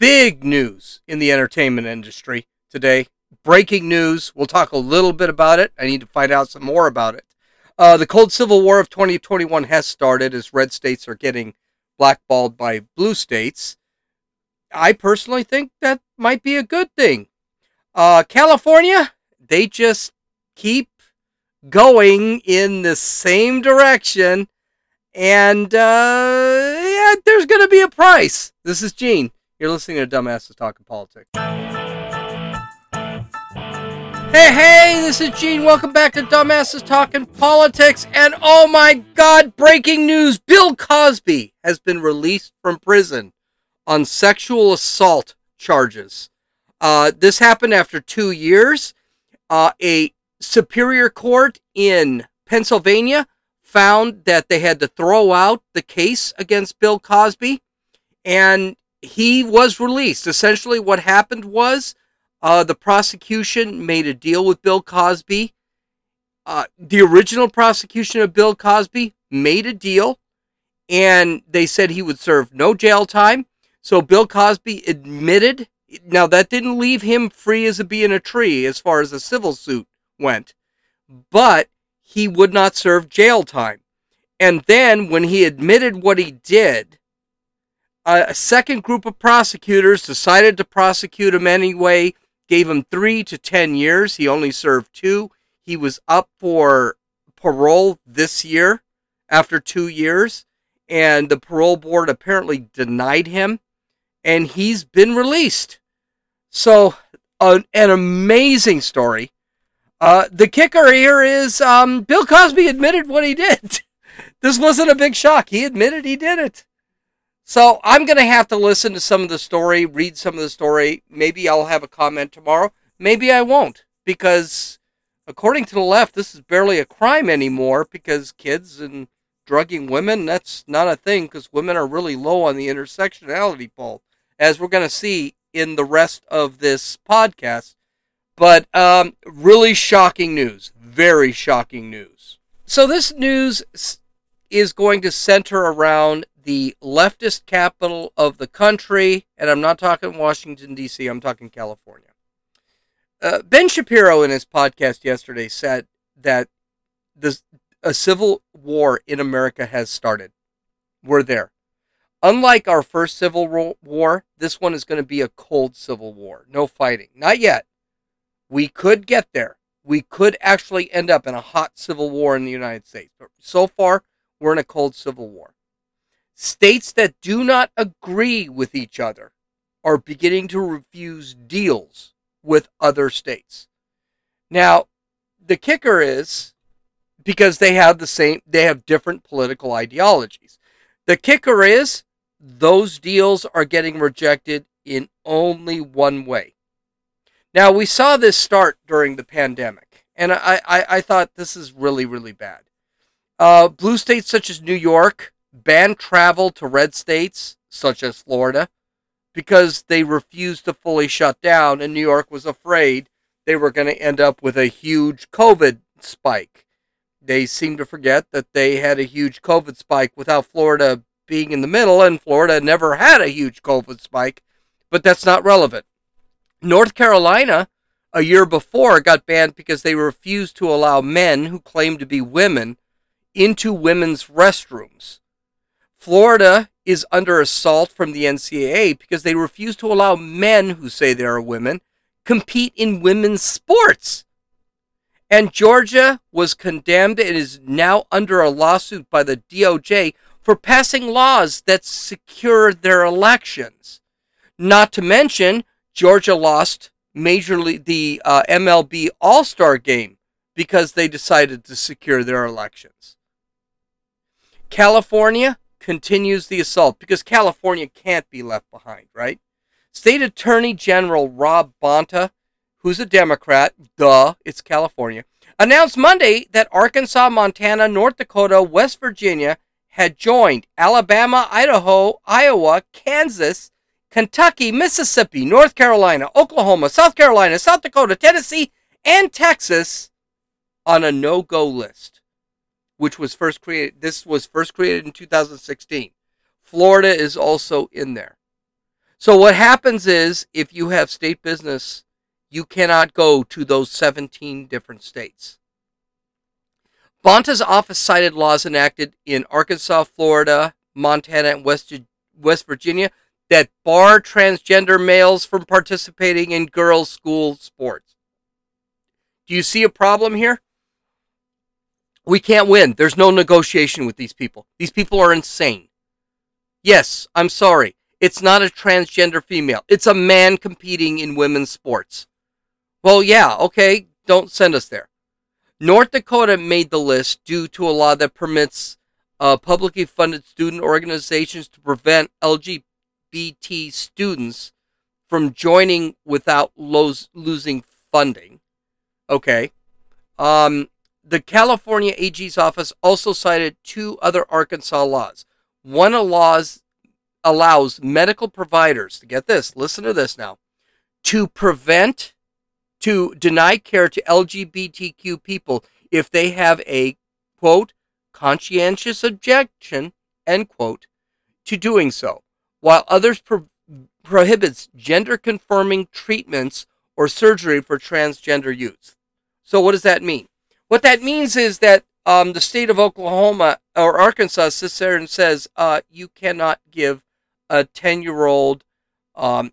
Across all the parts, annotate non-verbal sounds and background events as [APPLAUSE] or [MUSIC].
big news in the entertainment industry today. Breaking news. We'll talk a little bit about it. I need to find out some more about it. Uh, the Cold Civil War of 2021 has started as red states are getting blackballed by blue states. I personally think that might be a good thing. Uh, California, they just keep going in the same direction. And uh, yeah, there's going to be a price. This is Gene. You're listening to Dumbasses Talking Politics. Hey, hey, this is Gene. Welcome back to Dumbasses Talking Politics. And oh my God, breaking news Bill Cosby has been released from prison on sexual assault charges. Uh, this happened after two years. Uh, a superior court in Pennsylvania found that they had to throw out the case against Bill Cosby, and he was released. Essentially, what happened was uh, the prosecution made a deal with Bill Cosby. Uh, the original prosecution of Bill Cosby made a deal, and they said he would serve no jail time. So Bill Cosby admitted. Now that didn't leave him free as a bee in a tree as far as a civil suit went, but he would not serve jail time. And then when he admitted what he did, a second group of prosecutors decided to prosecute him anyway gave him three to 10 years. He only served two. He was up for parole this year after two years, and the parole board apparently denied him, and he's been released. So, an amazing story. Uh, the kicker here is um, Bill Cosby admitted what he did. [LAUGHS] this wasn't a big shock. He admitted he did it. So I'm going to have to listen to some of the story, read some of the story. Maybe I'll have a comment tomorrow. Maybe I won't, because according to the left, this is barely a crime anymore because kids and drugging women, that's not a thing because women are really low on the intersectionality pole, as we're going to see in the rest of this podcast. But um, really shocking news. Very shocking news. So, this news is going to center around the leftist capital of the country, and I'm not talking Washington, D.C., I'm talking California. Uh, ben Shapiro, in his podcast yesterday, said that this, a civil war in America has started. We're there. Unlike our first civil war, this one is going to be a cold civil war. No fighting. Not yet. We could get there. We could actually end up in a hot civil war in the United States. But so far, we're in a cold civil war. States that do not agree with each other are beginning to refuse deals with other states. Now, the kicker is because they have the same they have different political ideologies. The kicker is those deals are getting rejected in only one way. Now we saw this start during the pandemic, and I, I, I thought this is really, really bad. Uh, blue states such as New York, banned travel to red states, such as Florida, because they refused to fully shut down, and New York was afraid they were going to end up with a huge COVID spike. They seem to forget that they had a huge COVID spike without Florida being in the middle, and Florida never had a huge COVID spike, but that's not relevant. North Carolina, a year before, got banned because they refused to allow men who claimed to be women into women's restrooms. Florida is under assault from the NCAA because they refuse to allow men who say they are women compete in women's sports. And Georgia was condemned and is now under a lawsuit by the DOJ for passing laws that secure their elections. Not to mention, Georgia lost majorly the uh, MLB All Star game because they decided to secure their elections. California continues the assault because California can't be left behind, right? State Attorney General Rob Bonta, who's a Democrat, duh, it's California, announced Monday that Arkansas, Montana, North Dakota, West Virginia had joined Alabama, Idaho, Iowa, Kansas, Kentucky, Mississippi, North Carolina, Oklahoma, South Carolina, South Dakota, Tennessee, and Texas on a no go list which was first created. This was first created in 2016. Florida is also in there. So what happens is if you have state business, you cannot go to those 17 different states. Bonta's office cited laws enacted in Arkansas, Florida, Montana, and West, West Virginia that bar transgender males from participating in girls' school sports. Do you see a problem here? We can't win. There's no negotiation with these people. These people are insane. Yes, I'm sorry. It's not a transgender female. It's a man competing in women's sports. Well, yeah, okay, don't send us there. North Dakota made the list due to a law that permits uh, publicly funded student organizations to prevent LGBT students from joining without lo- losing funding. Okay. Um, the California AG's office also cited two other Arkansas laws. One allows allows medical providers to get this, listen to this now, to prevent to deny care to LGBTQ people if they have a quote conscientious objection end quote to doing so, while others pro- prohibits gender confirming treatments or surgery for transgender youth. So what does that mean? What that means is that um, the state of Oklahoma or Arkansas sits there and says uh, you cannot give a ten year old um,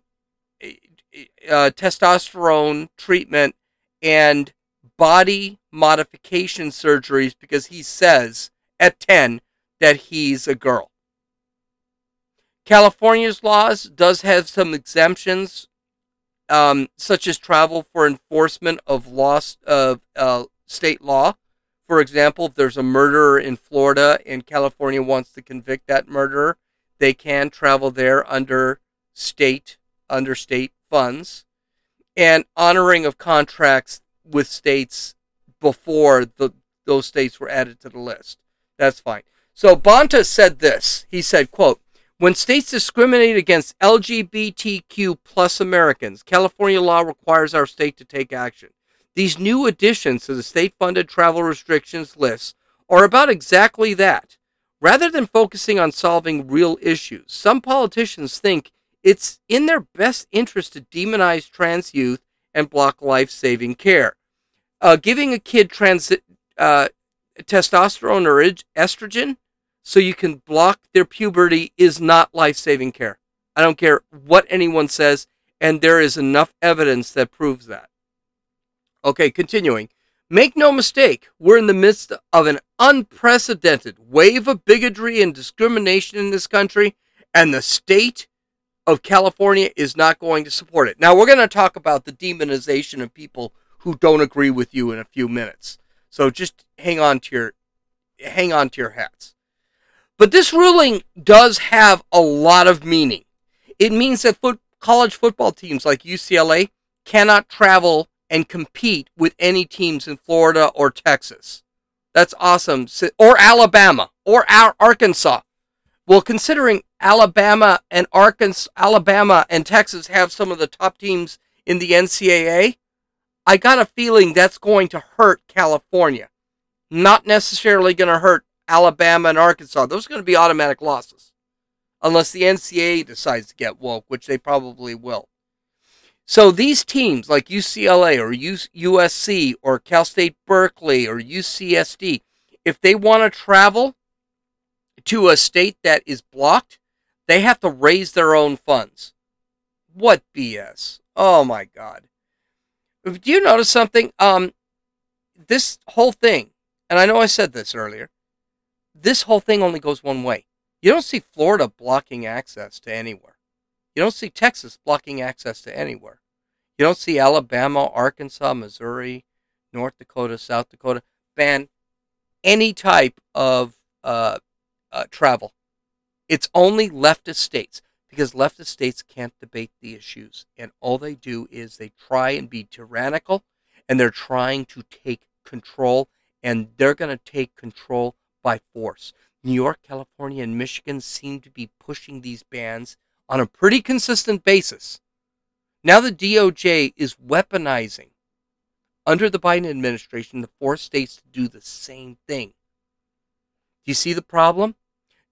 uh, testosterone treatment and body modification surgeries because he says at 10 that he's a girl. California's laws does have some exemptions, um, such as travel for enforcement of laws of uh, state law. For example, if there's a murderer in Florida and California wants to convict that murderer, they can travel there under state under state funds and honoring of contracts with states before the those states were added to the list. That's fine. So Bonta said this. He said, quote, when states discriminate against LGBTQ plus Americans, California law requires our state to take action. These new additions to the state funded travel restrictions list are about exactly that. Rather than focusing on solving real issues, some politicians think it's in their best interest to demonize trans youth and block life saving care. Uh, giving a kid trans, uh, testosterone or estrogen so you can block their puberty is not life saving care. I don't care what anyone says, and there is enough evidence that proves that. Okay, continuing. Make no mistake, we're in the midst of an unprecedented wave of bigotry and discrimination in this country, and the state of California is not going to support it. Now, we're going to talk about the demonization of people who don't agree with you in a few minutes. So just hang on to your hang on to your hats. But this ruling does have a lot of meaning. It means that foot, college football teams like UCLA cannot travel and compete with any teams in Florida or Texas. That's awesome. Or Alabama or Arkansas. Well, considering Alabama and Arkansas, Alabama and Texas have some of the top teams in the NCAA, I got a feeling that's going to hurt California. Not necessarily going to hurt Alabama and Arkansas. Those are going to be automatic losses. Unless the NCAA decides to get woke, which they probably will. So these teams like UCLA or USC or Cal State Berkeley or UCSD, if they want to travel to a state that is blocked, they have to raise their own funds. What BS? Oh my God. Do you notice something? Um, this whole thing, and I know I said this earlier, this whole thing only goes one way. You don't see Florida blocking access to anywhere. You don't see Texas blocking access to anywhere. You don't see Alabama, Arkansas, Missouri, North Dakota, South Dakota ban any type of uh, uh, travel. It's only leftist states because leftist states can't debate the issues. And all they do is they try and be tyrannical and they're trying to take control and they're going to take control by force. New York, California, and Michigan seem to be pushing these bans on a pretty consistent basis. Now the DOJ is weaponizing under the Biden administration the four states to do the same thing. Do you see the problem?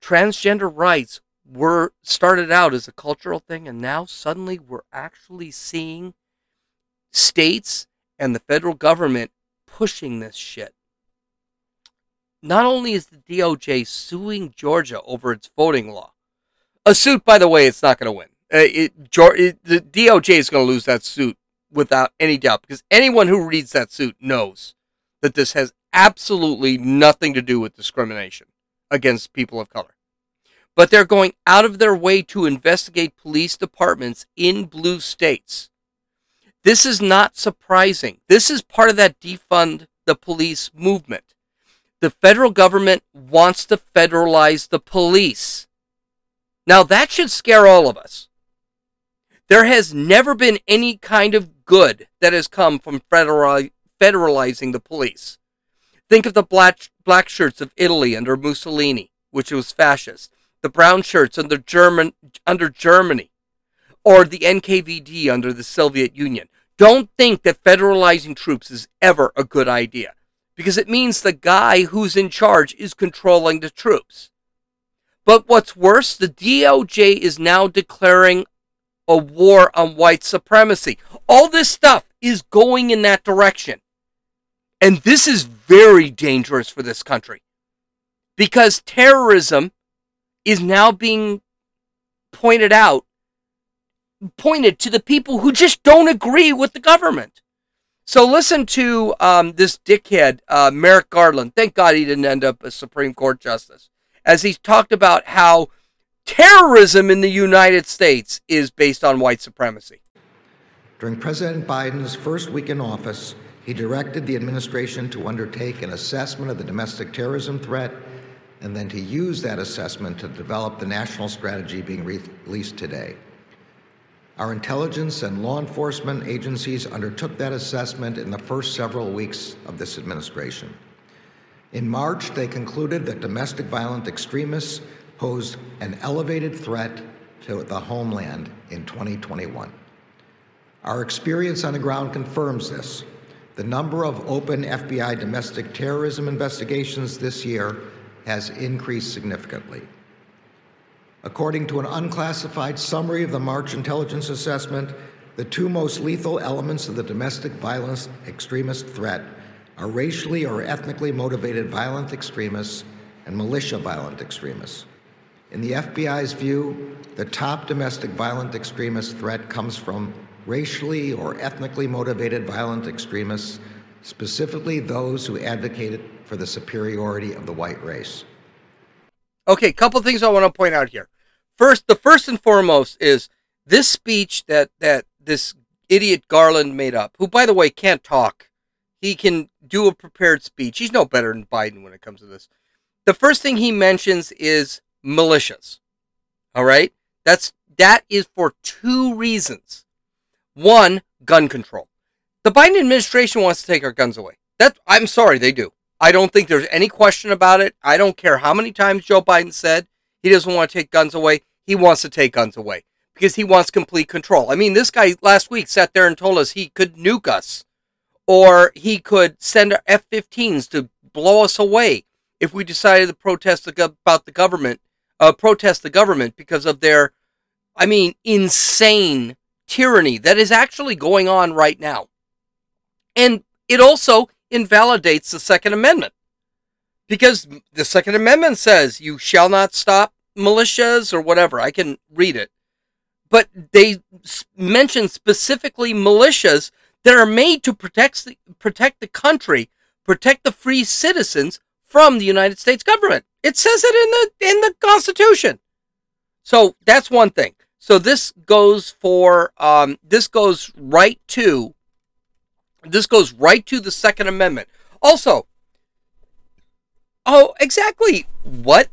Transgender rights were started out as a cultural thing, and now suddenly we're actually seeing states and the federal government pushing this shit. Not only is the DOJ suing Georgia over its voting law, a suit, by the way, it's not going to win. Uh, it, it, the DOJ is going to lose that suit without any doubt because anyone who reads that suit knows that this has absolutely nothing to do with discrimination against people of color. But they're going out of their way to investigate police departments in blue states. This is not surprising. This is part of that defund the police movement. The federal government wants to federalize the police. Now, that should scare all of us. There has never been any kind of good that has come from federal, federalizing the police. Think of the black, black shirts of Italy under Mussolini, which was fascist, the brown shirts under, German, under Germany, or the NKVD under the Soviet Union. Don't think that federalizing troops is ever a good idea because it means the guy who's in charge is controlling the troops. But what's worse, the DOJ is now declaring a war on white supremacy. All this stuff is going in that direction. And this is very dangerous for this country because terrorism is now being pointed out, pointed to the people who just don't agree with the government. So listen to um, this dickhead, uh, Merrick Garland. Thank God he didn't end up a Supreme Court justice, as he talked about how terrorism in the United States is based on white supremacy. During President Biden's first week in office, he directed the administration to undertake an assessment of the domestic terrorism threat and then to use that assessment to develop the national strategy being released today. Our intelligence and law enforcement agencies undertook that assessment in the first several weeks of this administration. In March, they concluded that domestic violent extremists pose an elevated threat to the homeland in 2021. Our experience on the ground confirms this. The number of open FBI domestic terrorism investigations this year has increased significantly. According to an unclassified summary of the March intelligence assessment, the two most lethal elements of the domestic violence extremist threat are racially or ethnically motivated violent extremists and militia violent extremists. In the FBI's view, the top domestic violent extremist threat comes from racially or ethnically motivated violent extremists, specifically those who advocated for the superiority of the white race. Okay, couple things I want to point out here. First, the first and foremost is this speech that that this idiot Garland made up, who by the way can't talk. He can do a prepared speech. He's no better than Biden when it comes to this. The first thing he mentions is militias. All right? That's that is for two reasons. One, gun control. The Biden administration wants to take our guns away. That I'm sorry, they do. I don't think there's any question about it. I don't care how many times Joe Biden said he doesn't want to take guns away. He wants to take guns away because he wants complete control. I mean, this guy last week sat there and told us he could nuke us or he could send F 15s to blow us away if we decided to protest about the government, uh, protest the government because of their, I mean, insane tyranny that is actually going on right now. And it also invalidates the Second Amendment because the Second Amendment says you shall not stop militias or whatever. I can read it. But they mention specifically militias that are made to protect the, protect the country, protect the free citizens from the United States government. It says it in the in the Constitution. So that's one thing. So this goes for um, this goes right to this goes right to the Second Amendment. Also, oh, exactly what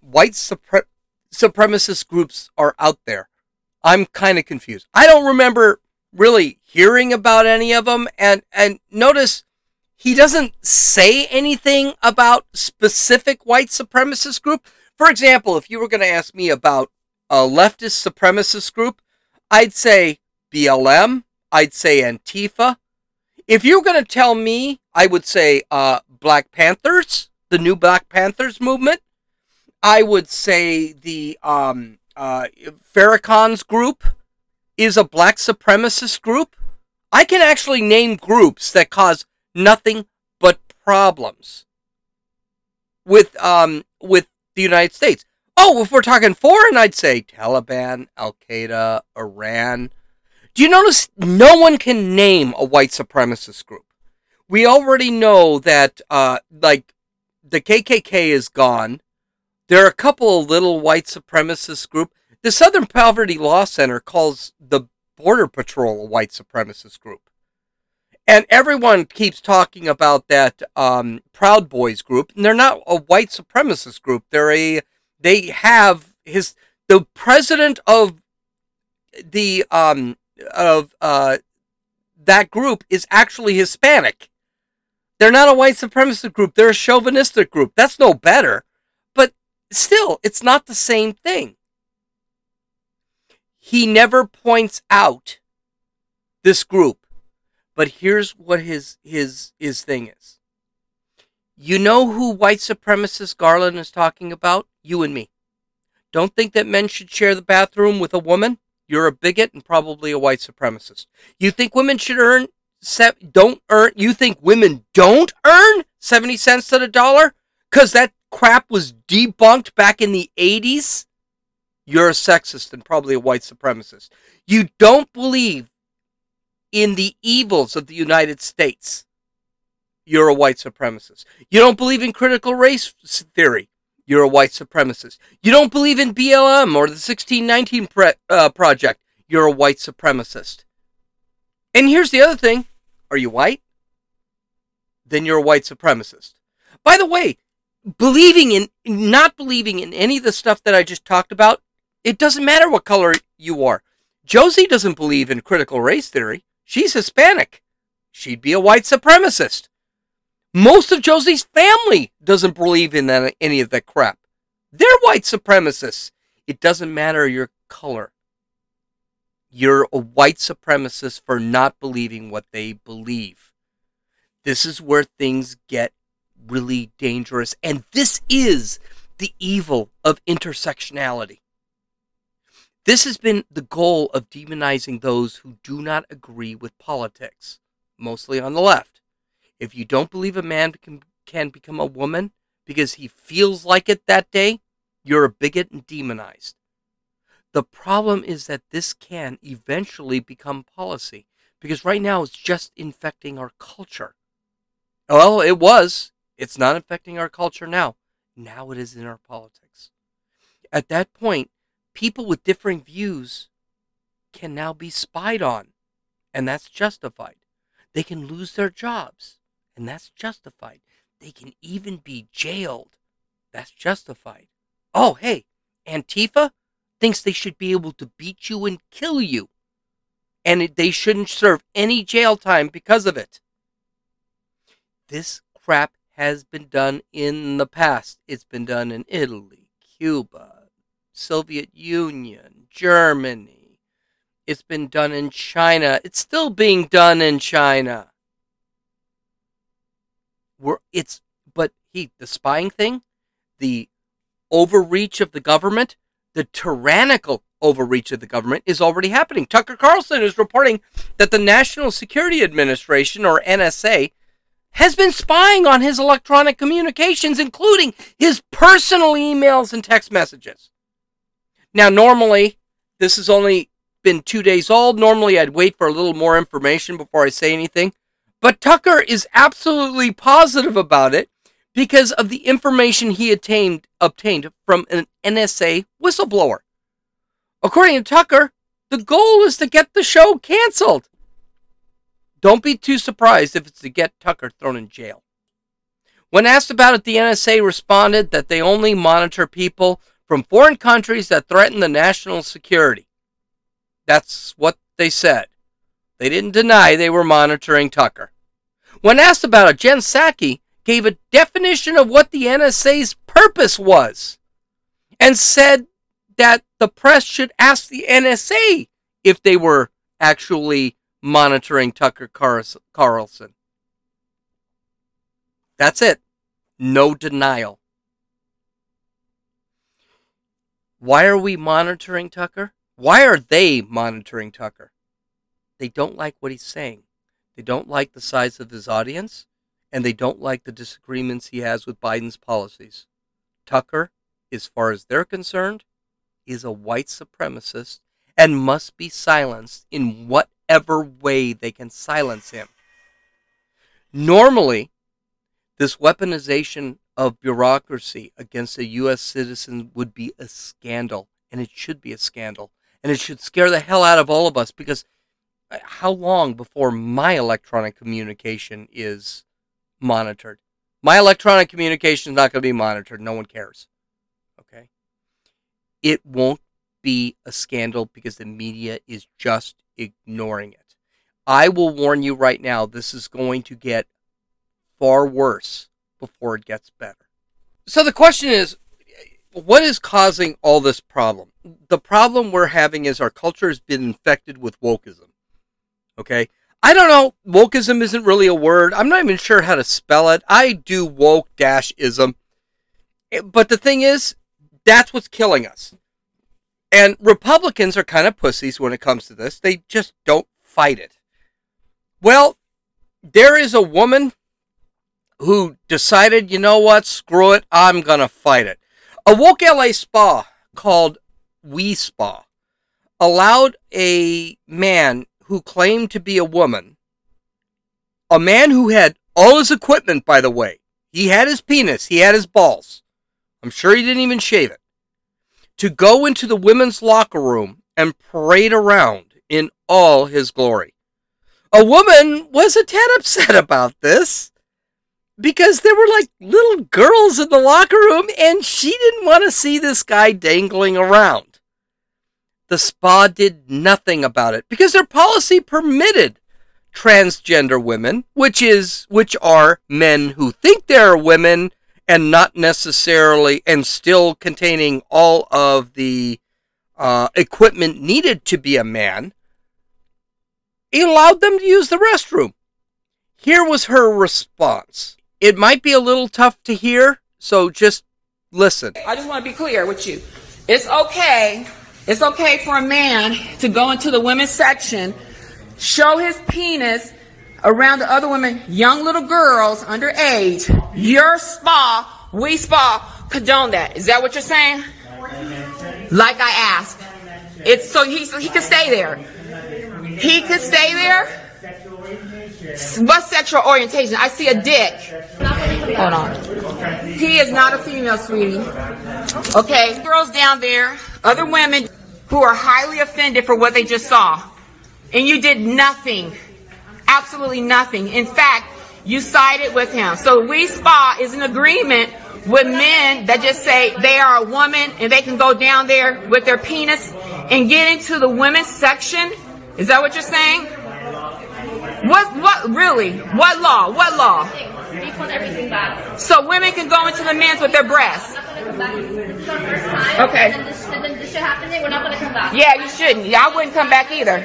white supre- supremacist groups are out there. I'm kind of confused. I don't remember really hearing about any of them, and and notice he doesn't say anything about specific white supremacist group. For example, if you were going to ask me about a leftist supremacist group, I'd say BLM, I'd say Antifa. If you're going to tell me, I would say uh, Black Panthers, the new Black Panthers movement. I would say the um, uh, Farrakhan's group is a black supremacist group. I can actually name groups that cause nothing but problems with um with the United States. Oh, if we're talking foreign, I'd say Taliban, Al Qaeda, Iran. Do you notice no one can name a white supremacist group? We already know that, uh, like, the KKK is gone. There are a couple of little white supremacist group. The Southern Poverty Law Center calls the Border Patrol a white supremacist group. And everyone keeps talking about that um, Proud Boys group, and they're not a white supremacist group. They're a they have his the president of the um of uh that group is actually Hispanic. They're not a white supremacist group. They're a chauvinistic group. That's no better. But still, it's not the same thing. He never points out this group. But here's what his his his thing is. You know who white supremacist Garland is talking about? You and me. Don't think that men should share the bathroom with a woman? You're a bigot and probably a white supremacist. You think women should earn don't earn you think women don't earn 70 cents to the dollar cuz that crap was debunked back in the 80s? You're a sexist and probably a white supremacist. You don't believe in the evils of the United States. You're a white supremacist. You don't believe in critical race theory you're a white supremacist. You don't believe in BLM or the 1619 pre- uh, Project, you're a white supremacist. And here's the other thing are you white? Then you're a white supremacist. By the way, believing in, not believing in any of the stuff that I just talked about, it doesn't matter what color you are. Josie doesn't believe in critical race theory. She's Hispanic. She'd be a white supremacist. Most of Josie's family doesn't believe in that, any of that crap. They're white supremacists. It doesn't matter your color. You're a white supremacist for not believing what they believe. This is where things get really dangerous. And this is the evil of intersectionality. This has been the goal of demonizing those who do not agree with politics, mostly on the left. If you don't believe a man can, can become a woman because he feels like it that day, you're a bigot and demonized. The problem is that this can eventually become policy because right now it's just infecting our culture. Well, it was. It's not infecting our culture now. Now it is in our politics. At that point, people with differing views can now be spied on, and that's justified. They can lose their jobs and that's justified. They can even be jailed. That's justified. Oh, hey, Antifa thinks they should be able to beat you and kill you, and they shouldn't serve any jail time because of it. This crap has been done in the past. It's been done in Italy, Cuba, Soviet Union, Germany. It's been done in China. It's still being done in China we're it's but he the spying thing, the overreach of the government, the tyrannical overreach of the government is already happening. Tucker Carlson is reporting that the National Security Administration or NSA has been spying on his electronic communications, including his personal emails and text messages. Now, normally, this has only been two days old. Normally, I'd wait for a little more information before I say anything. But Tucker is absolutely positive about it because of the information he attained, obtained from an NSA whistleblower. According to Tucker, the goal is to get the show canceled. Don't be too surprised if it's to get Tucker thrown in jail. When asked about it, the NSA responded that they only monitor people from foreign countries that threaten the national security. That's what they said. They didn't deny they were monitoring Tucker. When asked about it, Jen Psaki gave a definition of what the NSA's purpose was and said that the press should ask the NSA if they were actually monitoring Tucker Carlson. That's it. No denial. Why are we monitoring Tucker? Why are they monitoring Tucker? They don't like what he's saying. They don't like the size of his audience, and they don't like the disagreements he has with Biden's policies. Tucker, as far as they're concerned, is a white supremacist and must be silenced in whatever way they can silence him. Normally, this weaponization of bureaucracy against a U.S. citizen would be a scandal, and it should be a scandal, and it should scare the hell out of all of us because uh, how long before my electronic communication is monitored? My electronic communication is not going to be monitored. No one cares. Okay? It won't be a scandal because the media is just ignoring it. I will warn you right now, this is going to get far worse before it gets better. So the question is what is causing all this problem? The problem we're having is our culture has been infected with wokeism. Okay? I don't know. Wokeism isn't really a word. I'm not even sure how to spell it. I do woke dash ism. But the thing is, that's what's killing us. And Republicans are kind of pussies when it comes to this. They just don't fight it. Well, there is a woman who decided, you know what, screw it, I'm going to fight it. A woke LA spa called Wi Spa allowed a man who claimed to be a woman, a man who had all his equipment, by the way. He had his penis, he had his balls. I'm sure he didn't even shave it. To go into the women's locker room and parade around in all his glory. A woman was a tad upset about this because there were like little girls in the locker room and she didn't want to see this guy dangling around. The spa did nothing about it because their policy permitted transgender women, which is which are men who think they're women and not necessarily and still containing all of the uh, equipment needed to be a man. It allowed them to use the restroom. Here was her response. It might be a little tough to hear, so just listen. I just want to be clear with you. It's okay. It's okay for a man to go into the women's section, show his penis around the other women, young little girls underage. Your spa, Wi Spa, condone that. Is that what you're saying? Like I asked. It's so he, he could stay there. He could stay there. What sexual orientation? I see a dick. Hold on. He is not a female, sweetie. Okay. Girls down there, other women who are highly offended for what they just saw. And you did nothing. Absolutely nothing. In fact, you sided with him. So Wi Spa is an agreement with men that just say they are a woman and they can go down there with their penis and get into the women's section. Is that what you're saying? What? What? Really? What law? What law? everything back. So women can go into the men's with their breasts. Okay. And then this, and then this should happen. We're not going to come back. Yeah, you shouldn't. Y'all wouldn't come back either.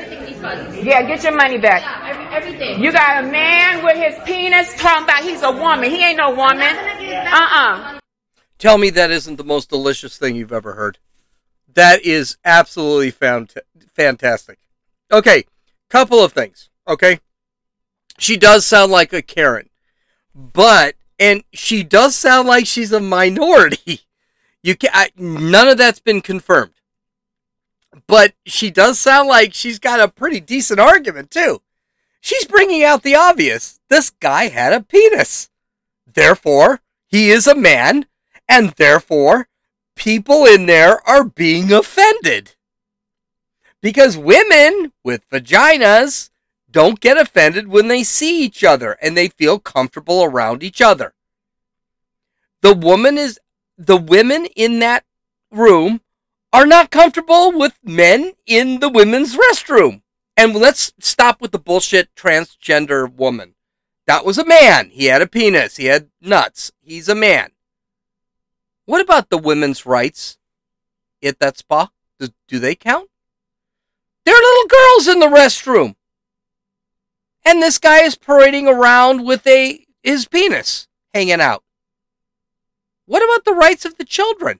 Yeah, get your money back. Yeah, every, everything. You got a man with his penis talking about he's a woman. He ain't no woman. Uh-uh. Tell me that isn't the most delicious thing you've ever heard. That is absolutely fant- fantastic. Okay, couple of things. Okay, she does sound like a Karen, but and she does sound like she's a minority. [LAUGHS] You can I, none of that's been confirmed, but she does sound like she's got a pretty decent argument too. She's bringing out the obvious. This guy had a penis. Therefore, he is a man, and therefore, people in there are being offended. Because women with vaginas don't get offended when they see each other and they feel comfortable around each other. The woman is the women in that room are not comfortable with men in the women's restroom. And let's stop with the bullshit transgender woman. That was a man. He had a penis. He had nuts. He's a man. What about the women's rights at that spa? Do, do they count? There are little girls in the restroom and this guy is parading around with a his penis hanging out. What about the rights of the children?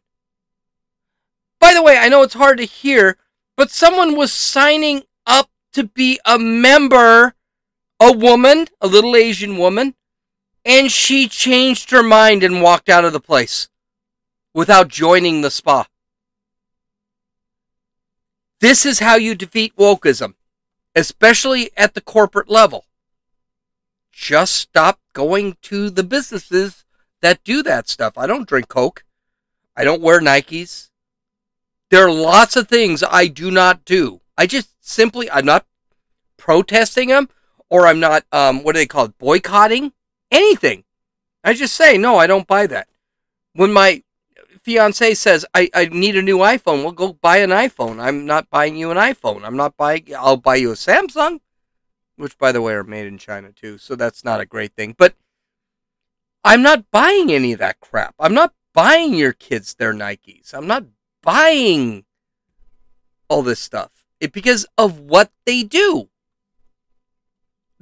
By the way, I know it's hard to hear, but someone was signing up to be a member, a woman, a little Asian woman, and she changed her mind and walked out of the place without joining the spa. This is how you defeat wokeism, especially at the corporate level. Just stop going to the businesses that do that stuff. I don't drink Coke. I don't wear Nikes. There are lots of things I do not do. I just simply, I'm not protesting them or I'm not, um, what do they call it, boycotting anything. I just say, no, I don't buy that. When my fiance says, I, I need a new iPhone, well, go buy an iPhone. I'm not buying you an iPhone. I'm not buying, I'll buy you a Samsung, which, by the way, are made in China too. So that's not a great thing. But I'm not buying any of that crap. I'm not buying your kids their Nikes. I'm not buying all this stuff it, because of what they do.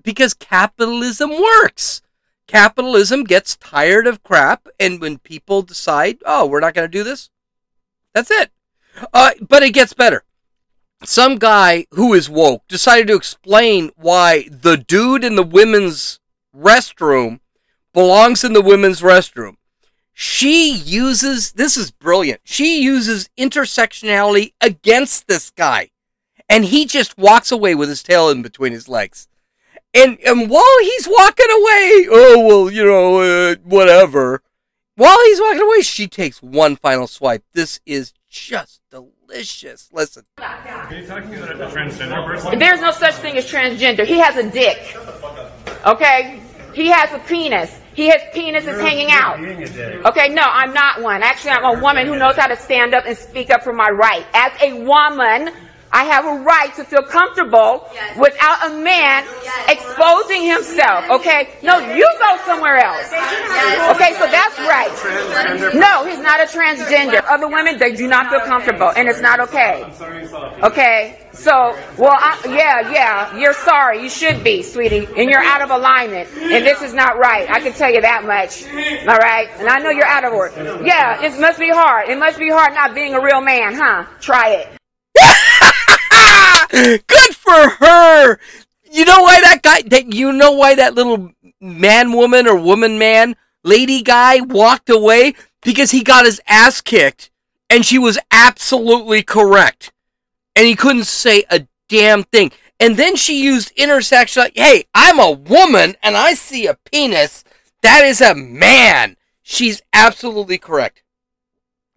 Because capitalism works. Capitalism gets tired of crap, and when people decide, oh, we're not going to do this, that's it. Uh, but it gets better. Some guy who is woke decided to explain why the dude in the women's restroom belongs in the women's restroom. She uses, this is brilliant. She uses intersectionality against this guy. And he just walks away with his tail in between his legs. And, and while he's walking away, oh, well, you know, uh, whatever. While he's walking away, she takes one final swipe. This is just delicious. Listen. There's no such thing as transgender. He has a dick. Okay? He has a penis. He has penises hanging out. Okay, no, I'm not one. Actually, I'm a woman who knows how to stand up and speak up for my right. As a woman, I have a right to feel comfortable Yes. without a man exposing himself. Okay? No, you go somewhere else. Okay, so that's right. No, he's not a transgender. Other women, they do not feel comfortable, and it's not okay. I'm sorry you. Okay, so, well, I, yeah, yeah, you're sorry. You should be, sweetie. And you're out of alignment. And this is not right. I can tell you that much. All right? And I know you're out of order. Yeah, it must be hard. It must be hard not being a real man, huh? Try it. [LAUGHS] Good for her. You know why that guy? That you know why that little man, woman, or woman, man, lady guy walked away because he got his ass kicked, and she was absolutely correct, and he couldn't say a damn thing. And then she used intersection. Like, hey, I'm a woman, and I see a penis. That is a man. She's absolutely correct.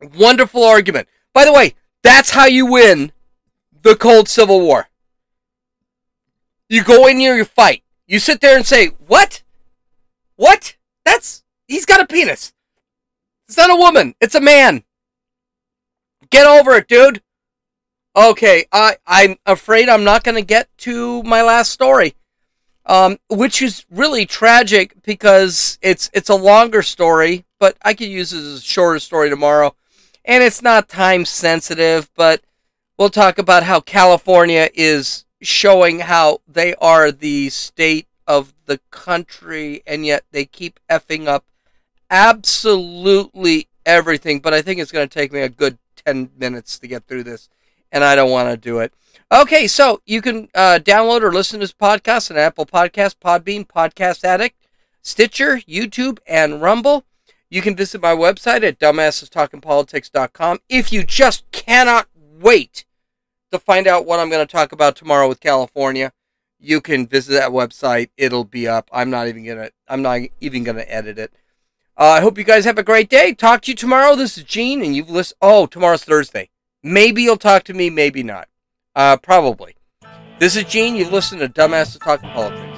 Wonderful argument. By the way, that's how you win the cold civil war. You go in here, you fight. You sit there and say, "What? What? That's he's got a penis. It's not a woman. It's a man. Get over it, dude." Okay, I I'm afraid I'm not going to get to my last story, um, which is really tragic because it's it's a longer story, but I could use it as a shorter story tomorrow, and it's not time sensitive, but we'll talk about how California is showing how they are the state of the country and yet they keep effing up absolutely everything. But I think it's going to take me a good 10 minutes to get through this, and I don't want to do it. Okay, so you can uh, download or listen to this podcast on Apple Podcast, Podbean, Podcast Addict, Stitcher, YouTube, and Rumble. You can visit my website at dumbassestalkingpolitics.com if you just cannot wait to find out what I'm going to talk about tomorrow with California. You can visit that website. It'll be up. I'm not even gonna. I'm not even gonna edit it. Uh, I hope you guys have a great day. Talk to you tomorrow. This is Gene, and you've listened. Oh, tomorrow's Thursday. Maybe you'll talk to me. Maybe not. Uh, probably. This is Gene. You've listened to Dumbasses Talking Politics.